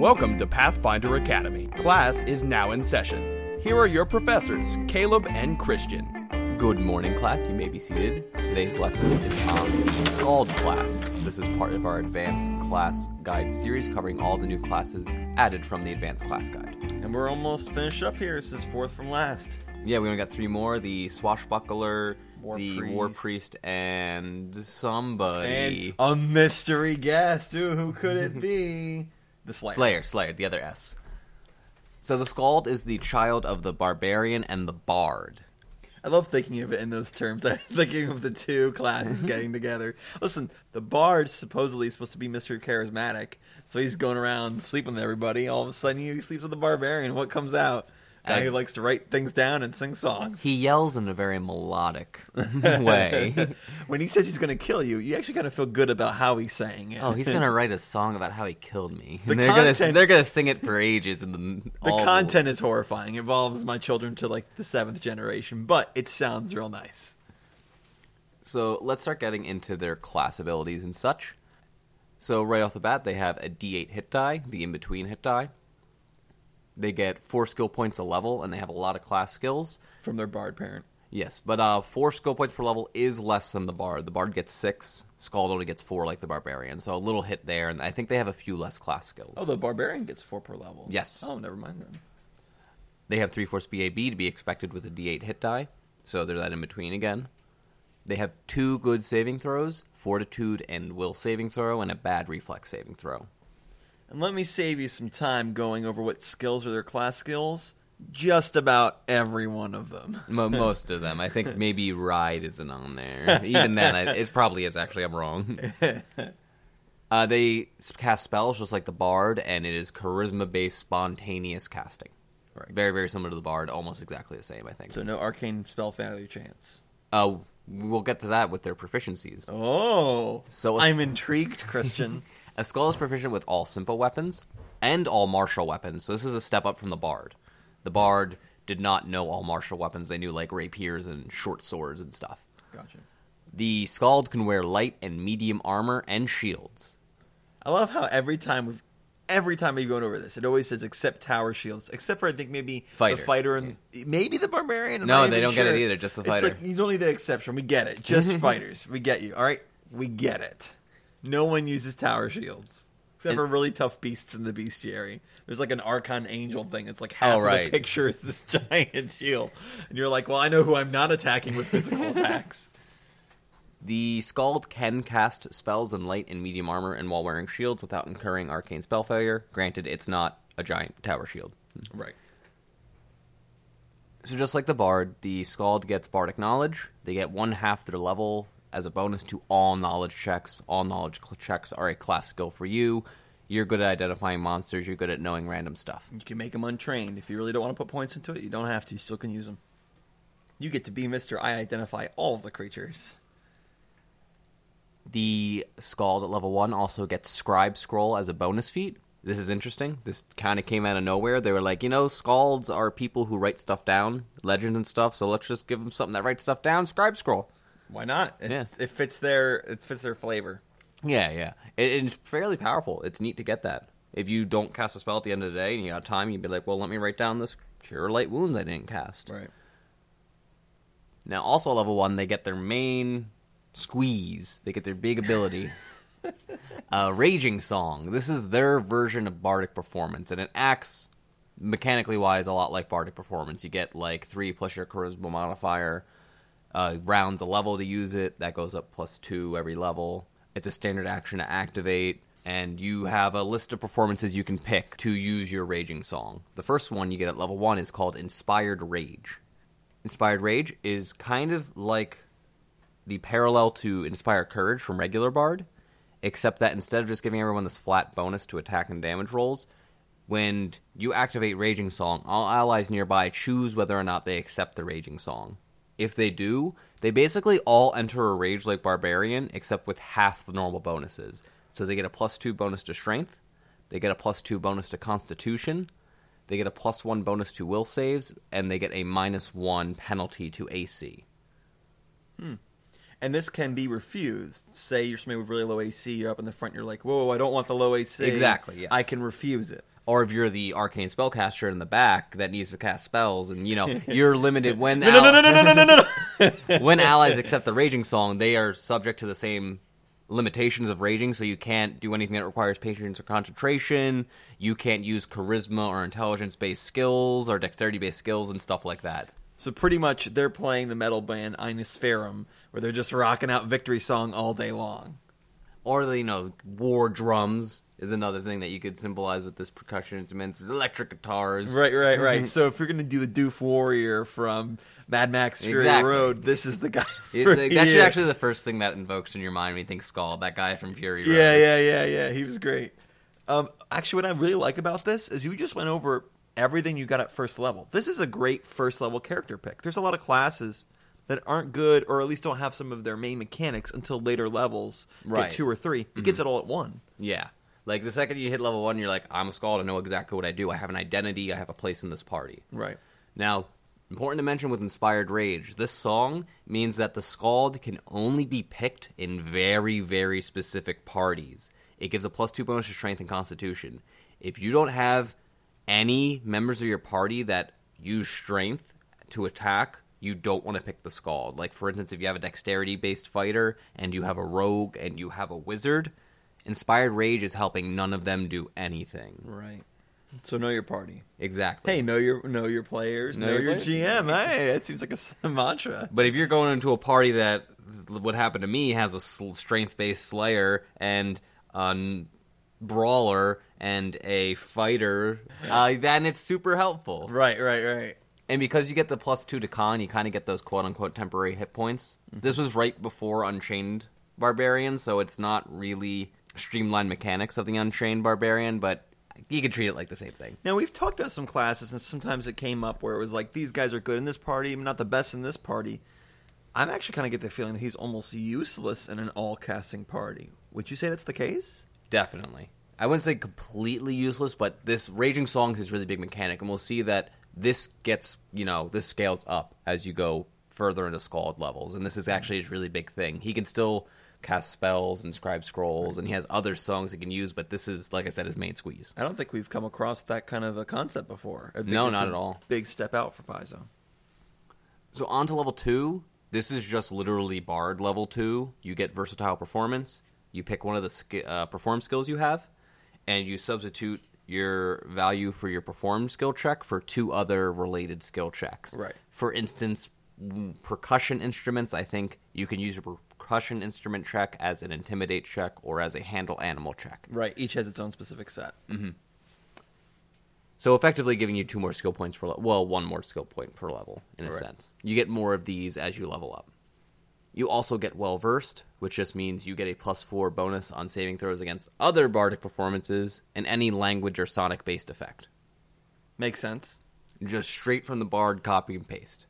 Welcome to Pathfinder Academy. Class is now in session. Here are your professors, Caleb and Christian. Good morning, class. You may be seated. Today's lesson is on the Skald class. This is part of our Advanced Class Guide series covering all the new classes added from the Advanced Class Guide. And we're almost finished up here. This is fourth from last. Yeah, we only got three more the Swashbuckler, War the Priest. War Priest, and somebody. And a mystery guest. Ooh, who could it be? The Slayer. Slayer, Slayer, the other S. So the Skald is the child of the Barbarian and the Bard. I love thinking of it in those terms. I'm thinking of the two classes mm-hmm. getting together. Listen, the Bard supposedly is supposed to be Mr. Charismatic, so he's going around sleeping with everybody. All of a sudden, he sleeps with the Barbarian. What comes out? Guy who likes to write things down and sing songs. He yells in a very melodic way. when he says he's going to kill you, you actually kind of feel good about how he's saying it. Oh, he's gonna write a song about how he killed me. The And they're gonna they're gonna sing it for ages. And the, The content is horrifying. It involves my children to like the seventh generation, but it sounds real nice. So let's start getting into their class abilities and such. So right off the bat, they have a D8 hit die, the in between hit die. They get four skill points a level, and they have a lot of class skills. From their bard parent. Yes, but uh, four skill points per level is less than the bard. The bard gets six. Skald only gets four, like the barbarian. So a little hit there, and I think they have a few less class skills. Oh, the barbarian gets four per level. Yes. Oh, never mind then. They have 3 Force BAB to be expected with a D8 hit die, so they're that in between again. They have two good saving throws Fortitude and Will saving throw, and a bad reflex saving throw. And let me save you some time going over what skills are their class skills. Just about every one of them. Most of them. I think maybe Ride isn't on there. Even then, I, it probably is actually. I'm wrong. Uh, they cast spells just like the Bard, and it is charisma based spontaneous casting. Right. Very, very similar to the Bard, almost exactly the same, I think. So no arcane spell failure chance. uh, we'll get to that with their proficiencies. Oh, So- I'm intrigued, Christian. A skald is proficient with all simple weapons and all martial weapons, so this is a step up from the bard. The bard did not know all martial weapons; they knew like rapiers and short swords and stuff. gotcha. The skald can wear light and medium armor and shields. I love how every time we've every time we've gone over this, it always says except tower shields, except for I think maybe Fighter. the fighter and maybe the barbarian. I'm No, they don't get it either, just the It's fighter. like you don't need the exception. We get it. Just fighters. We get you. All right, we get it. No one uses tower shields except And- for really tough beasts in the bestiary. There's like an Archon Angel thing. It's like half Oh, right. the picture is this giant shield, and you're like, well, I know who I'm not attacking with physical attacks. The skald can cast spells in light and medium armor and while wearing shields without incurring arcane spell failure. Granted, it's not a giant tower shield. Right. So just like the bard, the skald gets bardic knowledge. They get one half their level as a bonus to all knowledge checks. All knowledge checks are a class skill for you. You're good at identifying monsters. You're good at knowing random stuff. You can make them untrained. If you really don't want to put points into it, you don't have to. You still can use them. You get to be Mister. I identify all of the creatures. The skald at level one also gets scribe scroll as a bonus feat. This is interesting. This kind of came out of nowhere. They were like, you know, skalds are people who write stuff down, legends and stuff. So let's just give them something that writes stuff down. Scribe scroll. Why not? It, Yeah. it fits their it fits their flavor. Yeah, yeah. It, it's fairly powerful. It's neat to get that. If you don't cast a spell at the end of the day and you got time, you'd be like, well, let me write down this cure light wounds I didn't cast. Right. Now, also level one, they get their main squeeze. They get their big ability. uh, Raging Song. This is their version of Bardic Performance, and it acts mechanically wise a lot like Bardic Performance. You get like three plus your Charisma modifier. Uh, rounds a level to use it. That goes up plus two every level. It's a standard action to activate, and you have a list of performances you can pick to use your Raging Song. The first one you get at level one is called Inspired Rage. Inspired Rage is kind of like the parallel to Inspire Courage from regular Bard, except that instead of just giving everyone this flat bonus to attack and damage rolls, when you activate Raging Song, all allies nearby choose whether or not they accept the Raging Song. If they do, they basically all enter a Rage like Barbarian, except with half the normal bonuses. So they get a plus two bonus to Strength, they get a plus two bonus to Constitution, they get a plus one bonus to Will saves, and they get a minus one penalty to AC. Hmm. And this can be refused. Say you're somebody with really low AC, you're up in the front, you're like, whoa, I don't want the low AC. Exactly, yes. I can refuse it. Or if you're the arcane spellcaster in the back that needs to cast spells, and you know you're limited when No, no, no, no, no, no, no, no, no. when allies accept the raging song, they are subject to the same limitations of raging. So you can't do anything that requires patience or concentration. You can't use charisma or intelligence based skills or dexterity based skills and stuff like that. So pretty much they're playing the metal band Ensiferum, where they're just rocking out Victory Song all day long. Or the you know war drums is another thing that you could symbolize with this percussion instruments, electric guitars. Right, right, right. so if you're going to do the Doof Warrior from Mad Max Fury Exactly. Road, this is the guy. It- for that you. actually the first thing that invokes in your mind when you think Skald, that guy from Fury Road. Yeah, yeah, yeah, yeah. He was great. Um, actually, what I really like about this is you just went over everything you got at first level. This is a great first level character pick. There's a lot of classes that aren't good, or at least don't have some of their main mechanics until later levels. Right. Two or 3 It gets mm-hmm. it all at one. Yeah. Like the second you hit level one, you're like, I'm a Skald. I know exactly what I do. I have an identity. I have a place in this party. Right. Now, important to mention with Inspired Rage, this song means that the Skald can only be picked in very, very specific parties. It gives a plus two bonus to Strength and Constitution. If you don't have any members of your party that use Strength to attack, you don't want to pick the Skald. Like, for instance, if you have a Dexterity based fighter and you have a Rogue and you have a Wizard, Inspired Rage is helping none of them do anything. Right. So know your party. Exactly. Hey, know your know your players. Know, Know your players. GM. Hey, that seems like a mantra. But if you're going into a party that what happened to me has a sl- strength-based slayer and a brawler and a fighter, uh, then it's super helpful. Right, right, right. And because you get the plus two to con, you kind of get those quote-unquote temporary hit points. Mm-hmm. This was right before Unchained Barbarian, so it's not really streamlined mechanics of the Unchained Barbarian, but you could treat it like the same thing. Now we've talked about some classes, and sometimes it came up where it was like these guys are good in this party, not the best in this party. I'm actually kind of get the feeling that he's almost useless in an all casting party. Would you say that's the case? Definitely. I wouldn't say completely useless, but this Raging Songs is a really big mechanic, and we'll see that this gets, you know, this scales up as you go further into Skald levels, and this is actually his really big thing. He can still cast spells and scribe scrolls, and he has other songs he can use, but this is, like I said, his main squeeze. I don't think we've come across that kind of a concept before. No, it's not a at all. Big step out for Paizo. So on to level two. This is just literally Bard level two. You get versatile performance. You pick one of the sk- uh, perform skills you have, and you substitute your value for your perform skill check for two other related skill checks. Right. For instance, percussion instruments. I think you can use a percussion instrument check as an intimidate check or as a handle animal check. Right. Each has its own specific set. Mm-hmm. So effectively giving you two more skill points per level. Well, one more skill point per level, in a Right. sense. You get more of these as you level up. You also get well versed, which just means you get a plus four bonus on saving throws against other bardic performances and any language or sonic based effect. Makes sense. Just straight from the bard, copy and paste.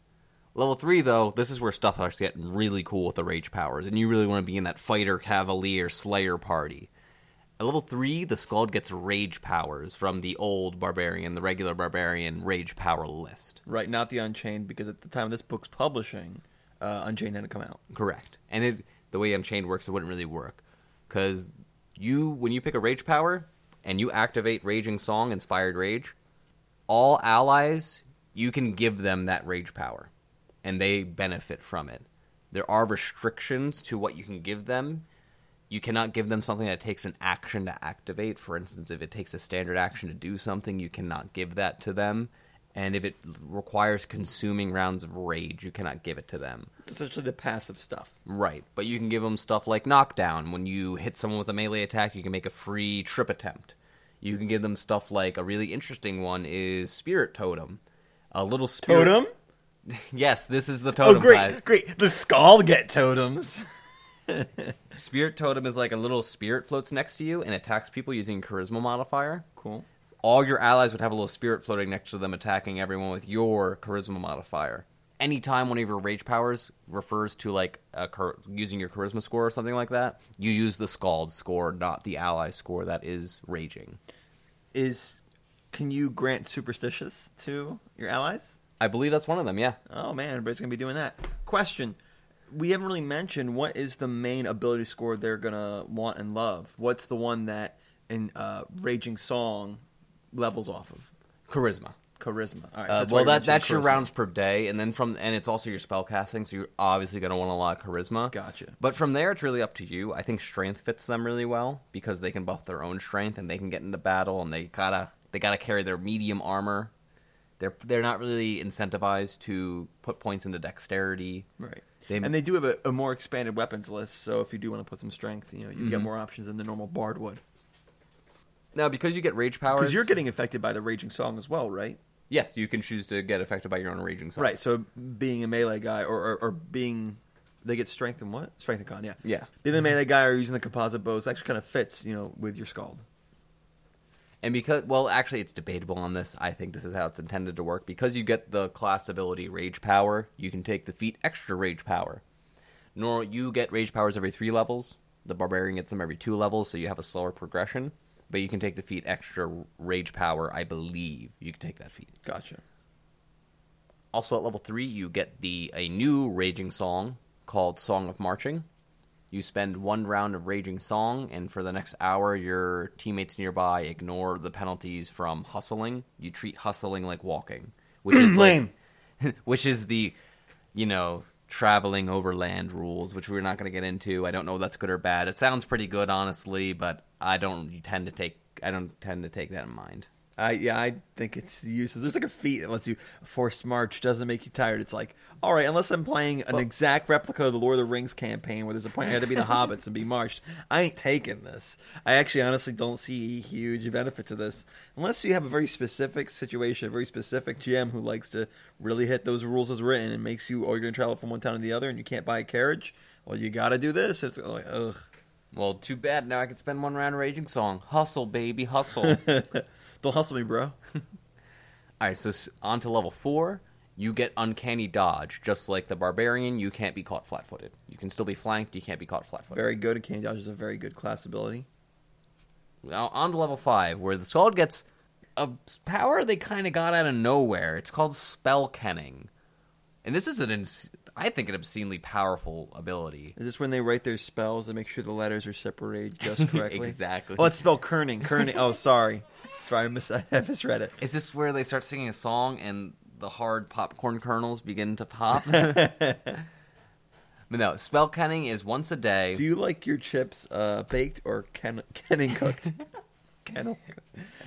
Level three, though, this is where stuff starts getting really cool with the rage powers, and you really want to be in that fighter, cavalier, slayer party. At level three, the Skald gets rage powers from the old barbarian, the regular barbarian rage power list. Right. Not the Unchained, because at the time this book's publishing, uh, Unchained hadn't come out. Correct. And it, the way Unchained works, it wouldn't really work because you, when you pick a rage power and you activate Raging Song, Inspired Rage, all allies you can give them that rage power, and they benefit from it. There are restrictions to what you can give them. You cannot give them something that takes an action to activate. For instance, if it takes a standard action to do something, you cannot give that to them. And if it requires consuming rounds of rage, you cannot give it to them. It's essentially the passive stuff. Right, but you can give them stuff like knockdown. When you hit someone with a melee attack, you can make a free trip attempt. You can give them stuff like a really interesting one is Spirit Totem. A little spirit Totem? Yes, this is the oh, totem. Oh, great, great. The Skald get totems. Spirit Totem is like a little spirit floats next to you and attacks people using charisma modifier. Cool. All your allies would have a little spirit floating next to them, attacking everyone with your charisma modifier. Anytime one of your rage powers refers to like a char- using your charisma score or something like that, you use the Skald score, not the ally score that is raging. Is can you grant superstitious to your allies? I believe that's one of them. Yeah. Oh man, everybody's gonna be doing that. Question: we haven't really mentioned what is the main ability score they're gonna want and love. What's the one that in uh, Raging Song levels off of? Charisma. Charisma. All right. so Uh, that's why well, you that mentioned that's your charisma. rounds per day, and then from and it's also your spell casting, so you're obviously going to want a lot of charisma. Gotcha. But from there, it's really up to you. I think strength fits them really well because they can buff their own strength and they can get into battle, and they gotta they gotta carry their medium armor. They're they're not really incentivized to put points into dexterity. Right. They- and they do have a, a more expanded weapons list, so if you do want to put some strength, you know, you get Mhm. more options than the normal bard would. Now, because you get rage powers, Because you're getting affected by the Raging Song as well, right? yes, you can choose to get affected by your own raging song. Right. So being a melee guy or, or, or being. They get strength and what? Strength and con, yeah. Yeah. Being the mm-hmm. melee guy or using the composite bows actually kind of fits, you know, with your skald. And because, well, actually, it's debatable on this. I think this is how it's intended to work. Because you get the class ability Rage Power, you can take the feat Extra Rage Power. Nor you get Rage Powers every three levels. The Barbarian gets them every two levels, so you have a slower progression. But you can take the feat Extra Rage Power, I believe. You can take that feat. Gotcha. Also, at level three, you get the a new Raging Song called Song of Marching. You spend one round of Raging Song, and for the next hour, your teammates nearby ignore the penalties from hustling. You treat hustling like walking, which is like, Lame. which is the, you know, traveling overland rules, which we're not going to get into. I don't know if that's good or bad. It sounds pretty good, honestly, but I don't tend to take I don't tend to take that in mind. I yeah, I think it's useless. There's like a feat that lets you forced march doesn't make you tired. It's like, all right, unless I'm playing an Well- exact replica of the Lord of the Rings campaign where there's a point I had to be the hobbits and be marched, I ain't taking this. I actually honestly don't see huge benefit to this unless you have a very specific situation, a very specific GM who likes to really hit those rules as written and makes you, oh, you're going to travel from one town to the other and you can't buy a carriage. Well, you got to do this. It's like, ugh. Well, too bad. Now I can spend one round of Raging Song. Hustle, baby, hustle. Don't hustle me, bro. All right, so on to level four. You get uncanny dodge, just like the barbarian. You can't be caught flat-footed. You can still be flanked. You can't be caught flat-footed. Very good. Candy Dodge is a very good class ability. Now on to level five, where the skald gets a power they kind of got out of nowhere. It's called spell kenning, and this is an ins- I think an obscenely powerful ability. Is this when they write their spells? They make sure the letters are separated just correctly. Exactly. Oh, it's spelled kerning. Kerning. Oh, sorry. Sorry, I, mis- I misread it. Is this where they start singing a song and the hard popcorn kernels begin to pop? but no, spell kenning is once a day. Do you like your chips uh, baked or ken- kenning cooked? Kennel.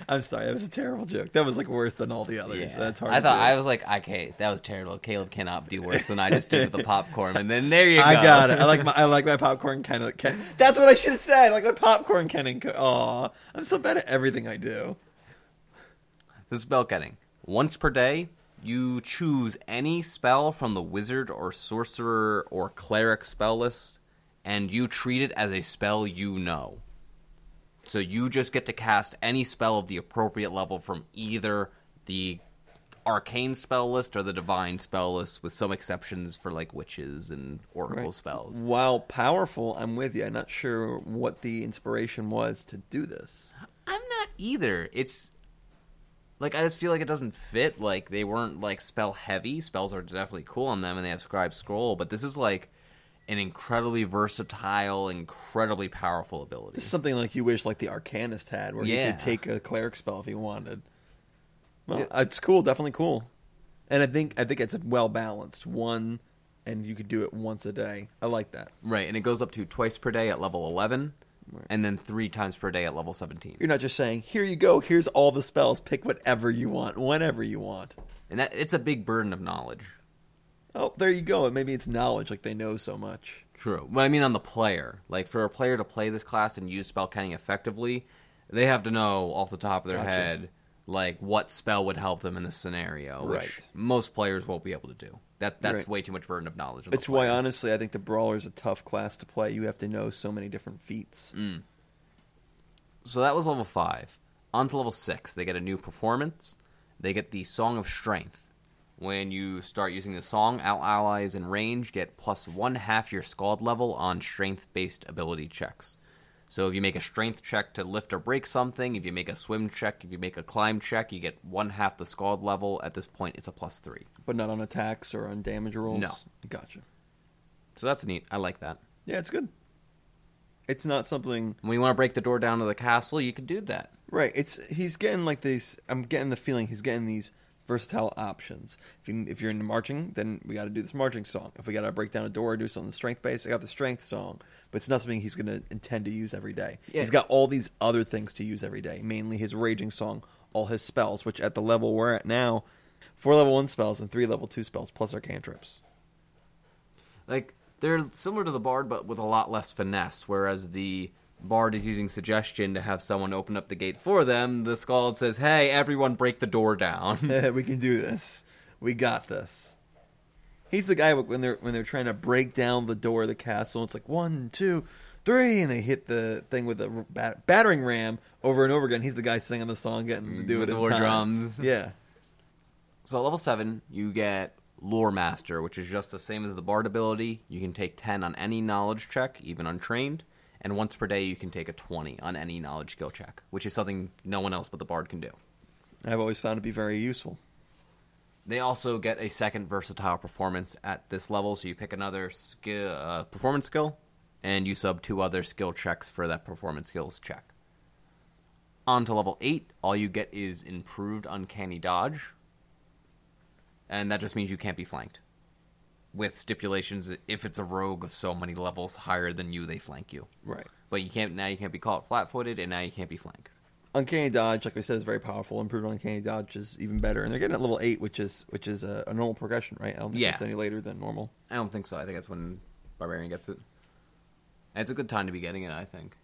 I'm sorry, that was a terrible joke. That was like worse than all the others. Yeah. That's hard. I to thought do. I was like, okay, that was terrible. Caleb cannot do worse than I just did with the popcorn. And then there you go. I got it. I like my I like my popcorn Ken. Ken- That's what I should have said. I like my popcorn kenning. Co- Aw, I'm so bad at everything I do. The spell kenning. Once per day, you choose any spell from the wizard or sorcerer or cleric spell list, and you treat it as a spell you know. So you just get to cast any spell of the appropriate level from either the arcane spell list or the divine spell list, with some exceptions for like witches and oracle Right. spells. While powerful, I'm with you. I'm not sure what the inspiration was to do this. I'm not either. It's like I just feel like it doesn't fit. Like they weren't like spell heavy. Spells are definitely cool on them, and they have scribe scroll. But this is like an incredibly versatile, incredibly powerful ability. This is something like you wish like the Arcanist had, where he Yeah. could take a cleric spell if he wanted. Well, Yeah. it's cool, definitely cool, and I think I think it's a well balanced. One, and you could do it once a day. I like that. Right, and it goes up to twice per day at level eleven. And then three times per day at level seventeen. You're not just saying, "Here you go. Here's all the spells. Pick whatever you want, whenever you want." And that it's a big burden of knowledge. Oh, there you go. And Maybe it's knowledge, like they know so much. True. But I mean on the player. Like for a player to play this class and use spell kenning effectively, they have to know off the top of their Gotcha. head like what spell would help them in this scenario, which Right. most players won't be able to do. That that's Right. way too much burden of knowledge. It's why, honestly, I think the brawler is a tough class to play. You have to know so many different feats. Mm. So that was level five. On to level six, they get a new performance. They get the Song of Strength. When you start using the song, all allies in range get plus one half your Skald level on strength based ability checks. So if you make a strength check to lift or break something, if you make a swim check, if you make a climb check, you get one half the Skald level. At this point, it's a plus three. But not on attacks or on damage rolls. No. Gotcha. So that's neat. I like that. Yeah, it's good. It's not something When you want to break the door down to the castle, you can do that. right. It's he's getting like these. I'm getting the feeling he's getting these versatile options. If, you, if you're into marching, then we got to do this marching song. If we got to break down a door or do something strength based, I got the strength song. But it's not something he's going to intend to use every day. Yeah. He's got all these other things to use every day. Mainly his raging song, all his spells, which at the level we're at now, four level one spells and three level two spells plus our cantrips. Like they're similar to the bard, but with a lot less finesse. Whereas the bard is using suggestion to have someone open up the gate for them. The skald says, "Hey, everyone, break the door down." we can do this. We got this. He's the guy when they're when they're trying to break down the door of the castle. It's like one, two, three, and they hit the thing with a bat- battering ram over and over again. He's the guy singing the song, getting to do mm, With it the war time. drums. Yeah, So at level seven, you get Lore Master, which is just the same as the Bard ability. You can take ten on any knowledge check, even untrained, and once per day you can take a twenty on any knowledge skill check, which is something no one else but the Bard can do. I've always found it to be very useful. They also get a second versatile performance at this level, so you pick another skill, uh, performance skill, and you sub two other skill checks for that performance skills check. On to level 8, all you get is improved uncanny dodge, and that just means you can't be flanked. With stipulations, that if it's a rogue of so many levels higher than you, they flank you. Right. But you can't now. You can't be caught flat-footed, and now you can't be flanked. Uncanny dodge, like we said, is very powerful. Improved uncanny dodge is even better, and they're getting at level eight, which is which is a, a normal progression, right? I don't think Yeah. it's any later than normal. I don't think so. I think that's when Barbarian gets it. And it's a good time to be getting it, I think.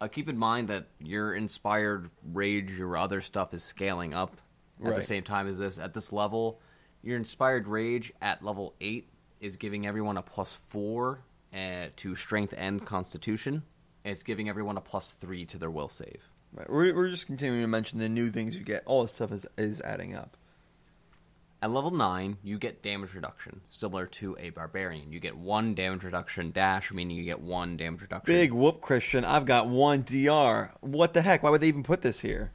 Uh, keep in mind that your inspired rage, your other stuff is scaling up at the same time as this. At this level, your inspired rage at level 8 is giving everyone a plus 4 uh, to strength and constitution. And it's giving everyone a plus 3 to their will save. Right. We're, we're just continuing to mention the new things you get. All this stuff is is adding up. At level 9, you get damage reduction, similar to a barbarian. You get one damage reduction dash, meaning you get one damage reduction. Big whoop, Christian! I've got one DR. What the heck? Why would they even put this here?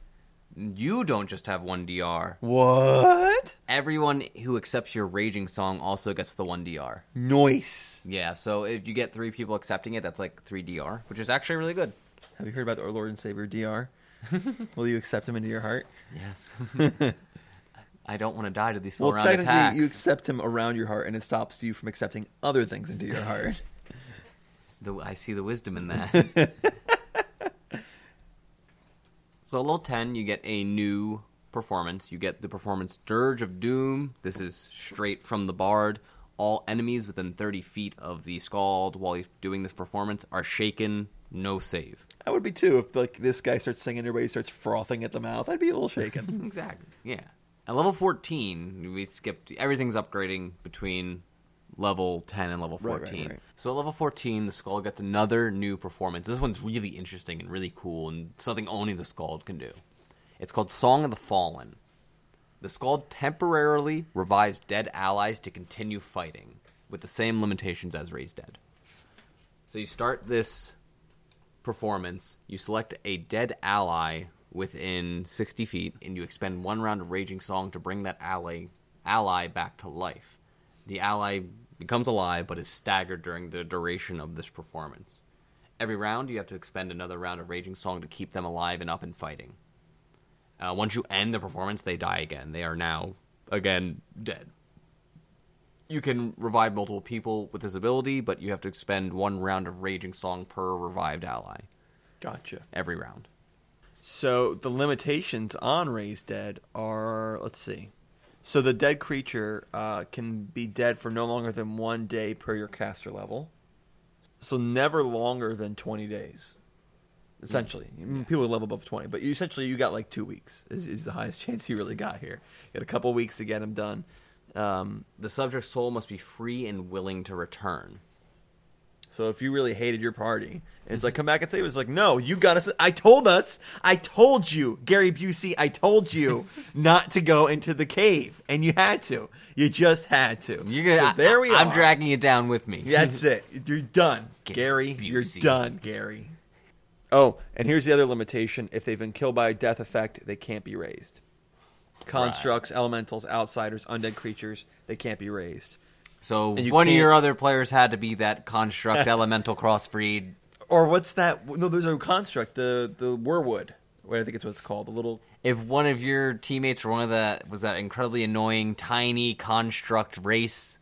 You don't just have one DR. What? Everyone who accepts your raging song also gets the one DR. Noise. Yeah, so if you get three people accepting it, that's like three DR, which is actually really good. Have you heard about our Lord and Savior DR? Will you accept him into your heart? Yes. I don't want to die to these full Well, round technically, attacks. you accept him around your heart, and it stops you from accepting other things into your heart. The, I see the wisdom in that. So, level 10, you get a new performance. You get the performance Dirge of Doom. This is straight from the Bard. All enemies within 30 feet of the Skald while he's doing this performance are shaken, no save. I would be too if like this guy starts singing, everybody starts frothing at the mouth. I'd be a little shaken. Exactly. Yeah. At level 14, we skipped everything's upgrading between level 10 and level Right, right, 14. right. So at level 14, the Skald gets another new performance. This one's really interesting and really cool and something only the Skald can do. It's called Song of the Fallen. The Skald temporarily revives dead allies to continue fighting with the same limitations as Raised Dead. So you start this performance, you select a dead ally within 60 feet, and you expend one round of Raging Song to bring that ally ally back to life. The ally becomes alive, but is staggered during the duration of this performance. Every round, you have to expend another round of Raging Song to keep them alive and up and fighting. Uh, once you end the performance, they die again. They are now, again, dead. You can revive multiple people with this ability, but you have to expend one round of Raging Song per revived ally gotcha. every round. So the limitations on Raised Dead are let's see. So the dead creature uh, can be dead for no longer than one day per your caster level. So never longer than twenty days. Essentially, I mean, people level above twenty, but you, essentially you got like two weeks is, is the highest chance you really got here. You got a couple weeks to get them done. Um, The subject's soul must be free and willing to return. So if you really hated your party, it's like come back and say it was like no, you got us. I told us, I told you, Gary Busey, I told you not to go into the cave, and you had to. You just had to. You're gonna. So there we I, are. I'm dragging it down with me. That's it. You're done, Gary Gary. You're done, Gary. Oh, and here's the other limitation: if they've been killed by a death effect, they can't be raised. Constructs, elementals, outsiders, undead creatures, they can't be raised. So And you one of can't- your other players had to be that construct elemental crossbreed. Or what's that? No, there's a construct, the the Wyrwood. I think it's what it's called. The little. If one of your teammates were one of that was that incredibly annoying tiny construct race,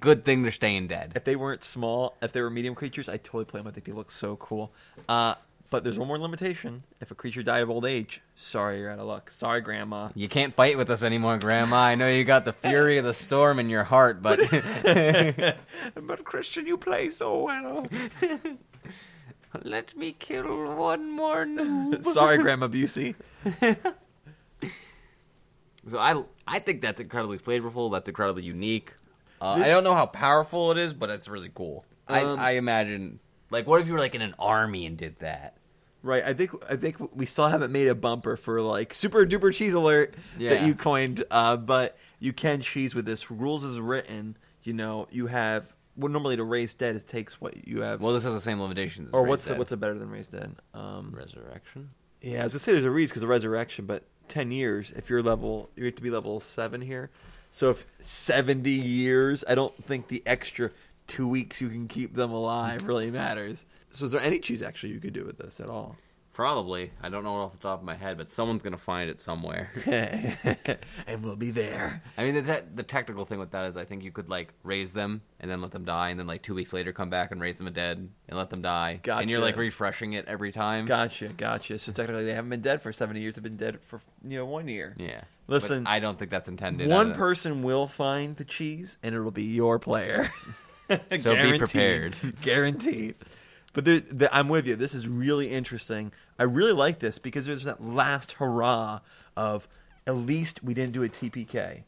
good thing they're staying dead. If they weren't small, if they were medium creatures, I'd totally play them. I think they look so cool. Uh, but there's one more limitation. If a creature die of old age, sorry, you're out of luck. Sorry, Grandma. You can't fight with us anymore, Grandma. I know you got the fury of the storm in your heart, but but Christian, you play so well. let me kill one more noob. sorry, Grandma Busey. So I I think that's incredibly flavorful. That's incredibly unique. Uh, I don't know how powerful it is, but it's really cool. Um, I I imagine like what if you were like in an army and did that? Right. I think I think we still haven't made a bumper for like super duper cheese alert that you coined. Uh, but you can cheese with this. Rules is written. You know, you have. Well, normally to raise dead, it takes what you have. Well, this has the same limitations. As or what's the, what's a better than raised dead? Um, resurrection? Yeah, I was gonna say there's a reason because of resurrection, but ten years. If you're level, you have to be level seven here. So if seventy years, I don't think the extra two weeks you can keep them alive really matters. So is there any cheese actually you could do with this at all? Probably. I don't know it off the top of my head, but someone's gonna find it somewhere. and we'll be there. I mean, the te- the technical thing with that is, I think you could like raise them and then let them die, and then like two weeks later come back and raise them dead and let them die, and you're like refreshing it every time. Gotcha, gotcha. So technically, they haven't been dead for seventy years. They've been dead for you know one year. Yeah. Listen, But I don't think that's intended. One person will find the cheese, and it'll be your player. So be prepared. Guaranteed. But there, the, I'm with you. This is really interesting. I really like this because there's that last hurrah of at least we didn't do a TPK.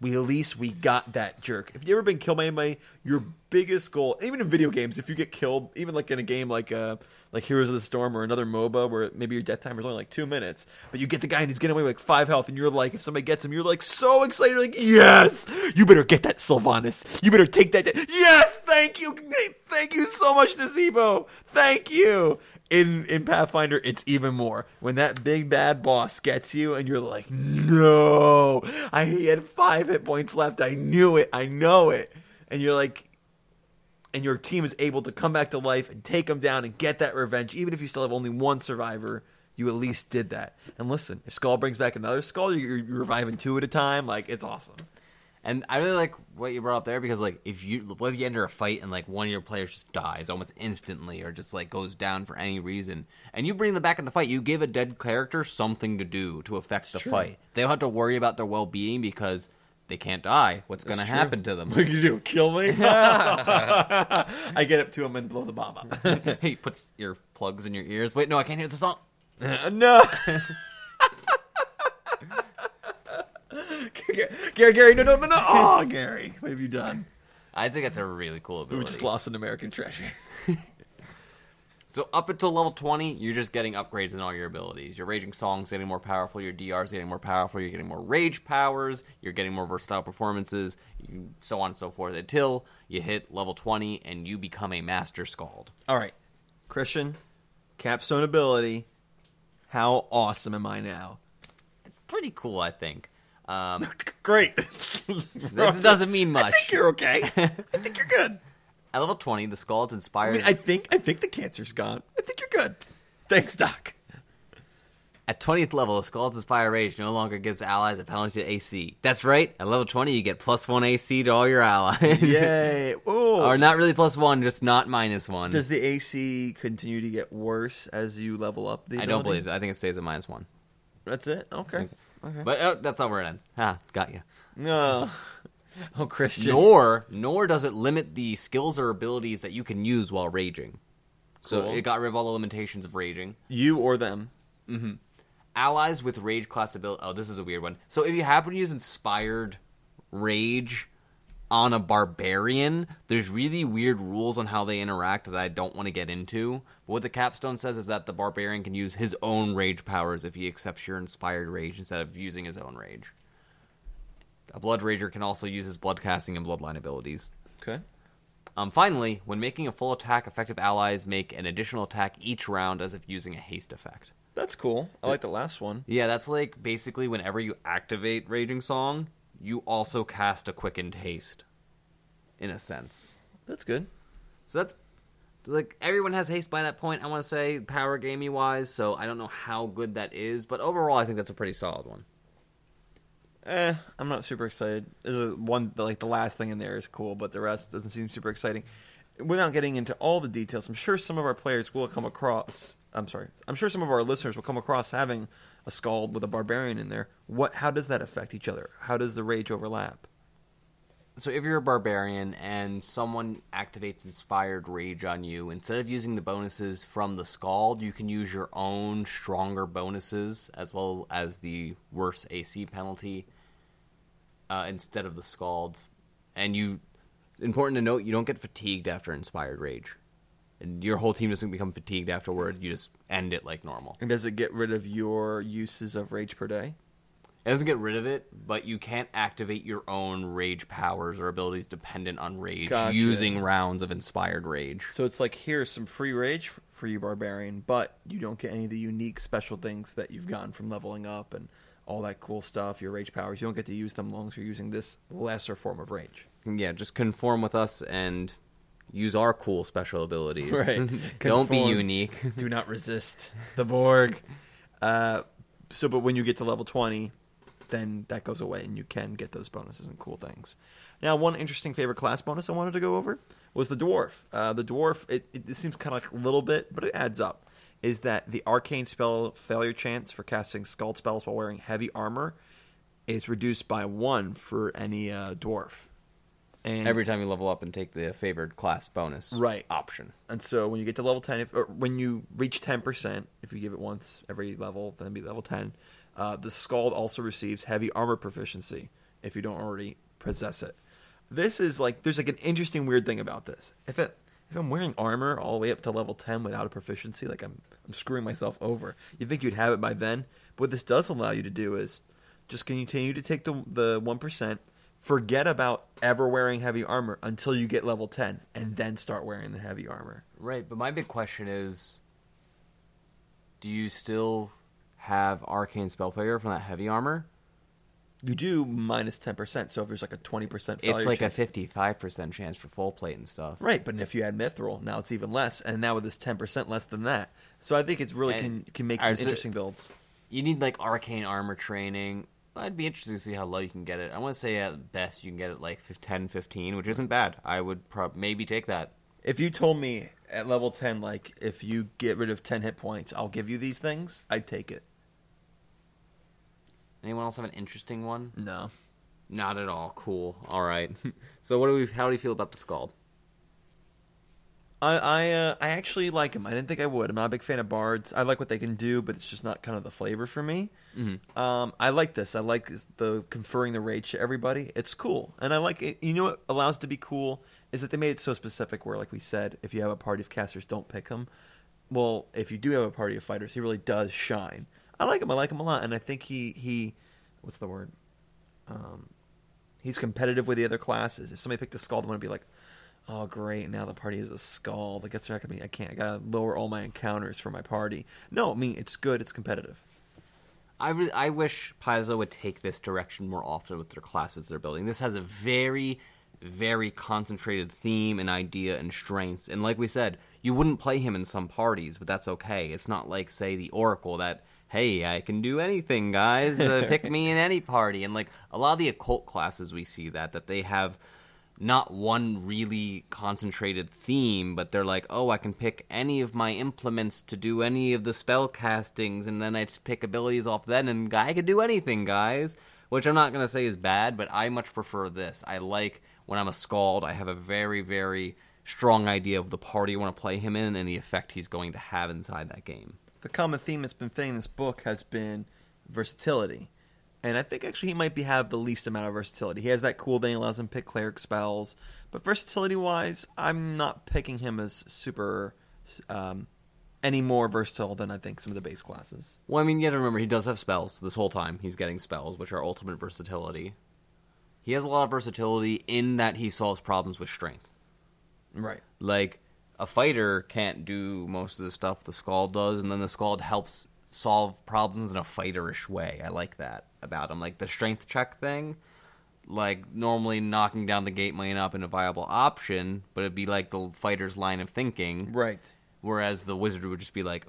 We at least we got that jerk. If you ever been killed by anybody, your biggest goal, even in video games, if you get killed, even like in a game like uh like Heroes of the Storm or another MOBA where maybe your death timer is only like two minutes, but you get the guy and he's getting away with like five health, and you're like, if somebody gets him, you're like so excited, you're like yes, you better get that Sylvanas, you better take that. Yes, thank you, thank you so much, Nazeebo, thank you. In in Pathfinder, it's even more when that big bad boss gets you, and you're like, no, I had five hit points left. I knew it. I know it. And you're like, and your team is able to come back to life and take them down and get that revenge, even if you still have only one survivor. You at least did that. And listen, if Skald brings back another Skald, you're, you're reviving two at a time. Like it's awesome. And I really like what you brought up there because, like, if you what if you enter a fight and like one of your players just dies almost instantly or just like goes down for any reason, and you bring them back in the fight, you give a dead character something to do to affect the true. fight. They don't have to worry about their well being because they can't die. What's going to happen to them? What you do? Kill me? I get up to him and blow the bomb up. he puts your plugs in your ears. Wait, no, I can't hear the song. no. Gary, Gary, no, no, no, no. Oh, Gary, what have you done? I think that's a really cool We just lost an American treasure. So up until level 20, you're just getting upgrades in all your abilities. Your Raging Song's getting more powerful, your DR's getting more powerful, you're getting more rage powers, you're getting more versatile performances, you- so on and so forth, until you hit level 20 and you become a Master Skald. All right, Christian, capstone ability. How awesome am I now? It's pretty cool, I think. Um, Great. that doesn't mean much. I think you're okay. I think you're good. At level 20, the Skald's I inspired. mean, I think I think the cancer's gone. I think you're good. Thanks, Doc. At 20th level, the Skald's Inspire Rage no longer gives allies a penalty to AC. That's right, at level 20, you get plus 1 AC to all your allies. Yay! Oh, or not really plus 1, just not minus 1. Does the AC continue to get worse as you level up the? I don't believe it. I think it stays at minus 1. That's it. Okay. Okay. But uh, that's not where it ends. Ha, got you. No. Oh, Christian. Nor, nor does it limit the skills or abilities that you can use while raging. So Cool. it got rid of all the limitations of raging. you or them. Mm-hmm. Allies with rage class ability. Oh, this is a weird one. So if you happen to use inspired rage on a barbarian, there's really weird rules on how they interact that I don't want to get into. But what the capstone says is that the barbarian can use his own rage powers if he accepts your inspired rage instead of using his own rage. A blood rager can also use his blood casting and bloodline abilities. Okay. Um, finally, when making a full attack, effective allies make an additional attack each round as if using a haste effect. That's cool. I like the last one. Yeah, that's like basically whenever you activate Raging Song, you also cast a quickened haste. in a sense. That's good. So that's like everyone has haste by that point. I want to say power gamey wise, so I don't know how good that is, but overall, I think that's a pretty solid one. Eh, I'm not super excited. There's one like the last thing in there is cool, but the rest doesn't seem super exciting. Without getting into all the details, I'm sure some of our players will come across. I'm sorry. I'm sure some of our listeners will come across having a skald with a barbarian in there. What? How does that affect each other? How does the rage overlap? So if you're a barbarian and someone activates inspired rage on you, instead of using the bonuses from the skald, you can use your own stronger bonuses as well as the worse AC penalty uh, instead of the skald. And you, important to note, you don't get fatigued after inspired rage, and your whole team doesn't become fatigued afterward. You just end it like normal. And does it get rid of your uses of rage per day? It doesn't get rid of it, but you can't activate your own rage powers or abilities dependent on rage Gotcha. using rounds of inspired rage. So it's like here's some free rage for you, barbarian, but you don't get any of the unique special things that you've gotten from leveling up and all that cool stuff. Your rage powers, you don't get to use them as long as you're using this lesser form of rage. Yeah, just conform with us and use our cool special abilities. Right. Don't be unique. Do not resist the Borg. Uh, so, but when you get to level 20, then that goes away and you can get those bonuses and cool things. Now, one interesting favorite class bonus I wanted to go over was the dwarf. Uh, the dwarf, it, it, it seems kind of like a little bit, but it adds up. Is that the arcane spell failure chance for casting skald spells while wearing heavy armor is reduced by one for any uh, dwarf. And Every time you level up and take the favored class bonus Right. option. And so when you get to level 10, if, or when you reach 10%, if you give it once every level, then be level 10, uh, the Skald also receives heavy armor proficiency if you don't already possess it. This is like, there's like an interesting weird thing about this. If it, if I'm wearing armor all the way up to level 10 without a proficiency, like I'm, I'm screwing myself over. You think you'd have it by then. But what this does allow you to do is just continue to take the, the 1%, forget about ever wearing heavy armor until you get level 10, and then start wearing the heavy armor. Right, but my big question is do you still have arcane spell failure from that heavy armor? You do minus 10%, so if there's like a 20% failure It's like chance- a 55% chance for full plate and stuff. Right, but if you add mithril, now it's even less, and now with this 10% less than that. So I think it's really can And- can make some interesting builds. You need like arcane armor training. I'd be interested to see how low you can get it. I want to say at best you can get it like 10, 15, which isn't bad. I would prob- maybe take that. If you told me at level 10 like if you get rid of 10 hit points, I'll give you these things, I'd take it. Anyone else have an interesting one? No. Not at all. Cool. All right. so what do we? How do you feel about the Skald? I I uh, I actually like him. I didn't think I would. I'm not a big fan of bards. I like what they can do, but it's just not kind of the flavor for me. Mhm. Um, I like this. I like the conferring the rage to everybody. It's cool, and I like it. You know what allows it to be cool is that they made it so specific. Where, like we said, if you have a party of casters, don't pick him. Well, if you do have a party of fighters, he really does shine. I like him. I like him a lot, and I think he he, what's the word? Um, he's competitive with the other classes. If somebody picked a skald, they want to be like, oh great, now the party is a skald. Guess they're not gonna be. I can't. I gotta lower all my encounters for my party. No, I mean it's good. It's competitive. I re- I wish Paizo would take this direction more often with their classes they're building. This has a very, very concentrated theme and idea and strengths. And like we said, you wouldn't play him in some parties, but that's okay. It's not like, say, the Oracle that, hey, I can do anything, guys. Uh, pick me in any party. And like a lot of the occult classes, we see that that they have not one really concentrated theme, but they're like, oh, I can pick any of my implements to do any of the spell castings, and then I just pick abilities off then, and I could do anything, guys. Which I'm not going to say is bad, but I much prefer this. I like when I'm a Skald, I have a very, very strong idea of the party I want to play him in and the effect he's going to have inside that game. The common theme that's been fitting this book has been versatility. And I think actually he might be have the least amount of versatility. He has that cool thing that allows him to pick cleric spells, but versatility wise, I'm not picking him as super um, any more versatile than I think some of the base classes. Well, I mean, you have to remember, he does have spells this whole time. He's getting spells, which are ultimate versatility. He has a lot of versatility in that he solves problems with strength. Right. Like, a fighter can't do most of the stuff the Skald does, and then the Skald helps solve problems in a fighterish way. I like that about him. Like, the strength check thing, like normally knocking down the gate might not be a viable option, but it'd be like the fighter's line of thinking. Right. Whereas the wizard would just be like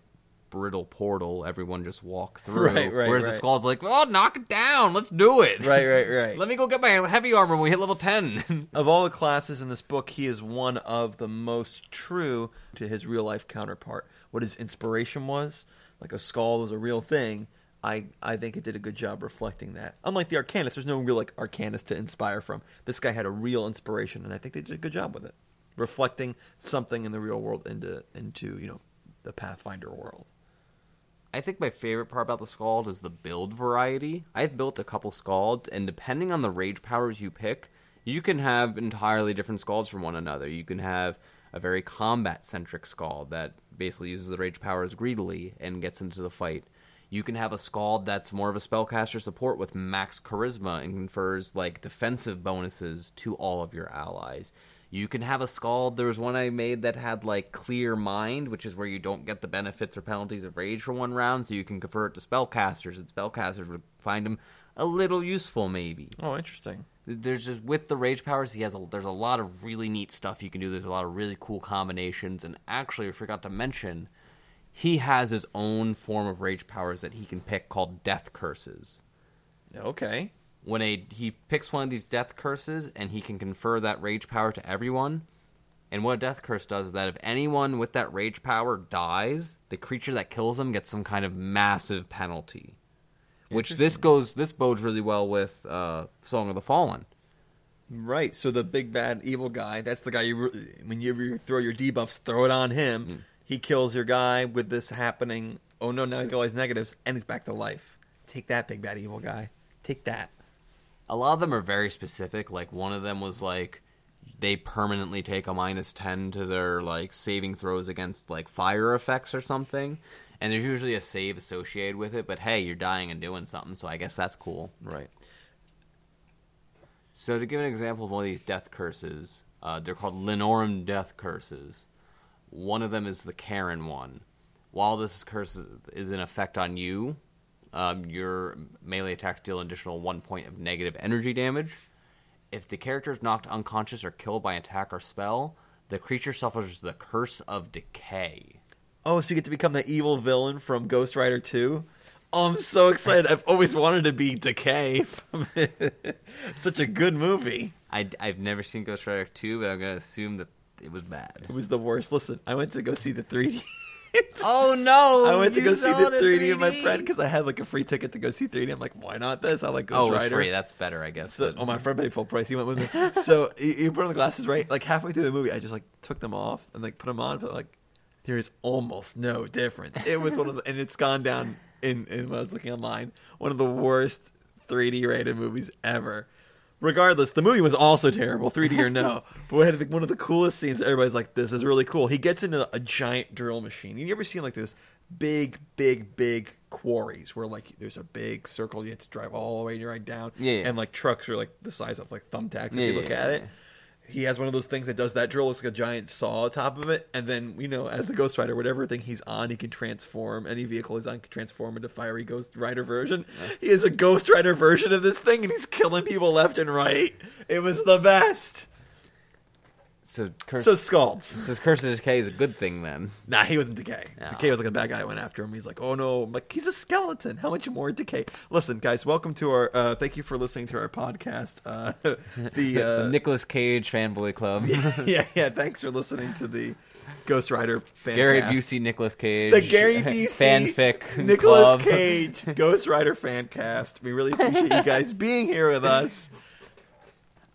brittle portal, everyone just walk through. Right, right, Whereas the right. skald's like, oh, knock it down, let's do it. Right, right, right. Let me go get my heavy armor when we hit level ten. of all the classes in this book, he is one of the most true to his real life counterpart. What his inspiration was, like a skald was a real thing. I, I think it did a good job reflecting that. Unlike the Arcanist, there's no real like Arcanist to inspire from. This guy had a real inspiration, and I think they did a good job with it, reflecting something in the real world into into you know the Pathfinder world. I think my favorite part about the Skald is the build variety. I've built a couple Skalds, and depending on the rage powers you pick, you can have entirely different Skalds from one another. You can have a very combat centric Skald that basically uses the rage powers greedily and gets into the fight. You can have a Skald that's more of a spellcaster support with max charisma and confers like defensive bonuses to all of your allies. You can have a Skald. There was one I made that had like Clear Mind, which is where you don't get the benefits or penalties of rage for one round, so you can convert it to spellcasters, and spellcasters would find him a little useful, maybe. Oh, interesting. There's just with the rage powers, he has a, there's a lot of really neat stuff you can do. There's a lot of really cool combinations, and actually, I forgot to mention, he has his own form of rage powers that he can pick called Death Curses Okay. When a he picks one of these death curses and he can confer that rage power to everyone. And what a death curse does is that if anyone with that rage power dies, the creature that kills them gets some kind of massive penalty. Which this goes this bodes really well with uh, Song of the Fallen. Right. So the big bad evil guy, that's the guy you re- when you throw your debuffs, throw it on him. Mm. He kills your guy with this happening. Oh no, now he's got all his negatives and he's back to life. Take that big bad evil guy. Take that. A lot of them are very specific. Like one of them was like they permanently take a minus ten to their like saving throws against like fire effects or something. And there's usually a save associated with it, but hey, you're dying and doing something, so I guess that's cool. Right. So to give an example of one of these death curses, uh, they're called Linorum death curses. One of them is the Karen one. While this curse is- is in effect on you, um, your melee attacks deal an additional one point of negative energy damage. If the character is knocked unconscious or killed by attack or spell, the creature suffers the curse of decay. Oh, so you get to become the evil villain from Ghost Rider 2? Oh, I'm so excited. I've always wanted to be Decay. Such a good movie. I, have never seen Ghost Rider 2, but I'm going to assume that it was bad. It was the worst. Listen, I went to go see the 3D. Oh no! I went to go see the it in 3D with my friend because I had like a free ticket to go see 3D. I'm like, why not this? I like Ghost Oh, it was Rider. free. That's better, I guess. So, but- oh, my friend paid full price. He went with me. so you, you put on the glasses, right? Like halfway through the movie, I just like took them off and like put them on. But like, there is almost no difference. It was one of the, and it's gone down in, in when I was looking online, one of the worst 3D rated movies ever. Regardless, the movie was also terrible, 3D or no. but we had like, one of the coolest scenes. Everybody's like, "This is really cool." He gets into a giant drill machine. You ever seen like those big, big, big quarries where like there's a big circle you have to drive all the way right down, Yeah, yeah. and like trucks are like the size of like thumbtacks if Yeah, you look yeah, at it. He has one of those things that does that drill. Looks like a giant saw on top of it, and then you know, as the Ghost Rider, whatever thing he's on, he can transform. Any vehicle he's on can transform into fiery Ghost Rider version. He is a Ghost Rider version of this thing, and he's killing people left and right. It was the best. So, curse, So Skalds. so Curse of Decay is a good thing then. Nah, he wasn't Decay. No. Decay was like a bad guy. went after him. He's like, oh no, I'm like he's a skeleton. How much more Decay? Listen, guys, welcome to our. uh Thank you for listening to our podcast. Uh The uh, Nicolas Cage fanboy club. yeah, yeah. Thanks for listening to the Ghost Rider fan Gary. Busey, Nicolas Cage. the Gary Busey fanfic. Nicholas. Cage Ghost Rider fan cast. We really appreciate you guys being here with us.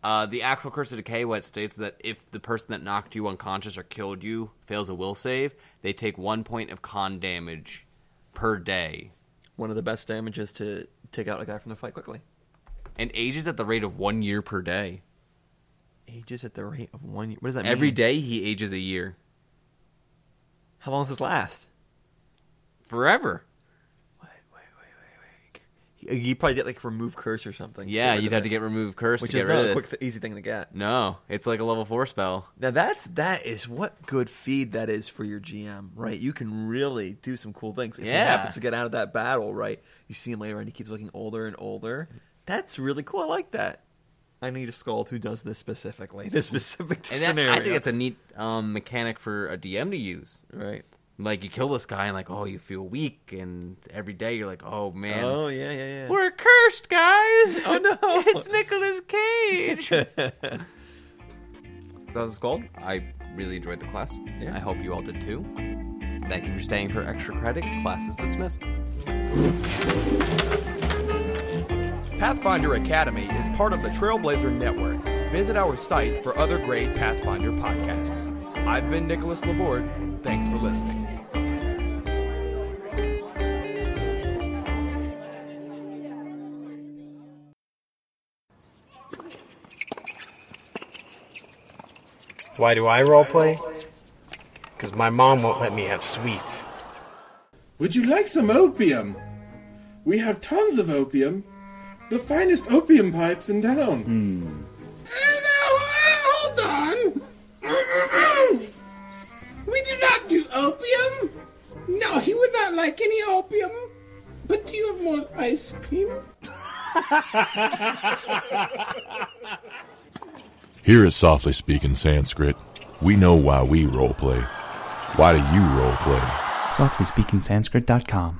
Uh, the actual Curse of Decay, what states that if the person that knocked you unconscious or killed you fails a will save, they take one point of con damage per day, One of the best damages to take out a guy from the fight quickly. and ages at the rate of one year per day. Ages at the rate of one. Year. What does that mean? Every day he ages a year How long does this last? forever. Wait, wait, wait, wait, wait. You probably get like remove curse or something. Yeah, you'd have it. to get remove curse which to is get rid of a this. quick, easy thing to get. no, it's like a level four spell. Now that's that is what good feed that is for your GM, right? You can really do some cool things. If he Yeah. happens to get out of that battle, right? You see him later and he keeps looking older and older. That's really cool. I like that. I need a Skald who does this specifically, this specific And that, scenario. I think it's a neat um, mechanic for a DM to use. right. Like you kill this guy and like, oh, you feel weak, and every day you're like, oh man, Oh yeah, yeah, yeah. we're cursed, guys. Oh, no. it's Nicolas Cage. so that was called I really enjoyed the class. Yeah. I hope you all did too. Thank you for staying for extra credit. Class is dismissed. Pathfinder Academy is part of the Trailblazer Network. Visit our site for other great Pathfinder podcasts. I've been Nicholas Laborde. Thanks for listening. Why do I roleplay? Because my mom won't let me have sweets. Would you like some opium? We have tons of opium. The finest opium pipes in town. Hmm. hold on. we do not do opium. No, he would not like any opium. But do you have more ice cream? Here at Softly Speaking Sanskrit, we know why we roleplay. Why do you roleplay? SoftlySpeakingSanskrit.com.